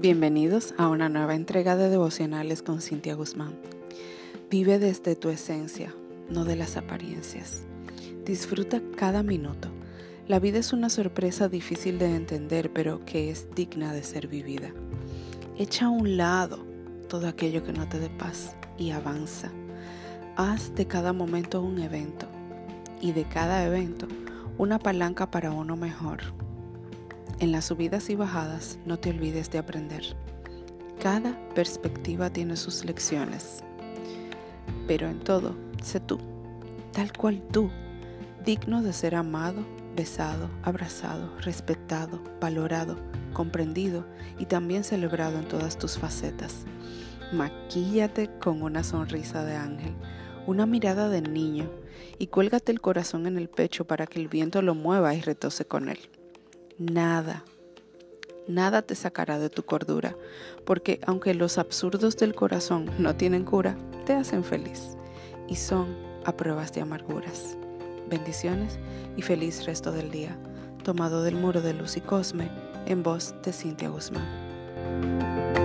Bienvenidos a una nueva entrega de devocionales con Cintia Guzmán. Vive desde tu esencia, no de las apariencias. Disfruta cada minuto. La vida es una sorpresa difícil de entender, pero que es digna de ser vivida. Echa a un lado todo aquello que no te dé paz y avanza. Haz de cada momento un evento y de cada evento una palanca para uno mejor en las subidas y bajadas no te olvides de aprender. Cada perspectiva tiene sus lecciones. Pero en todo, sé tú, tal cual tú, digno de ser amado, besado, abrazado, respetado, valorado, comprendido y también celebrado en todas tus facetas. Maquíllate con una sonrisa de ángel, una mirada de niño y cuélgate el corazón en el pecho para que el viento lo mueva y retose con él nada, nada te sacará de tu cordura, porque aunque los absurdos del corazón no tienen cura, te hacen feliz y son a pruebas de amarguras. Bendiciones y feliz resto del día. Tomado del muro de Luz y Cosme, en voz de Cintia Guzmán.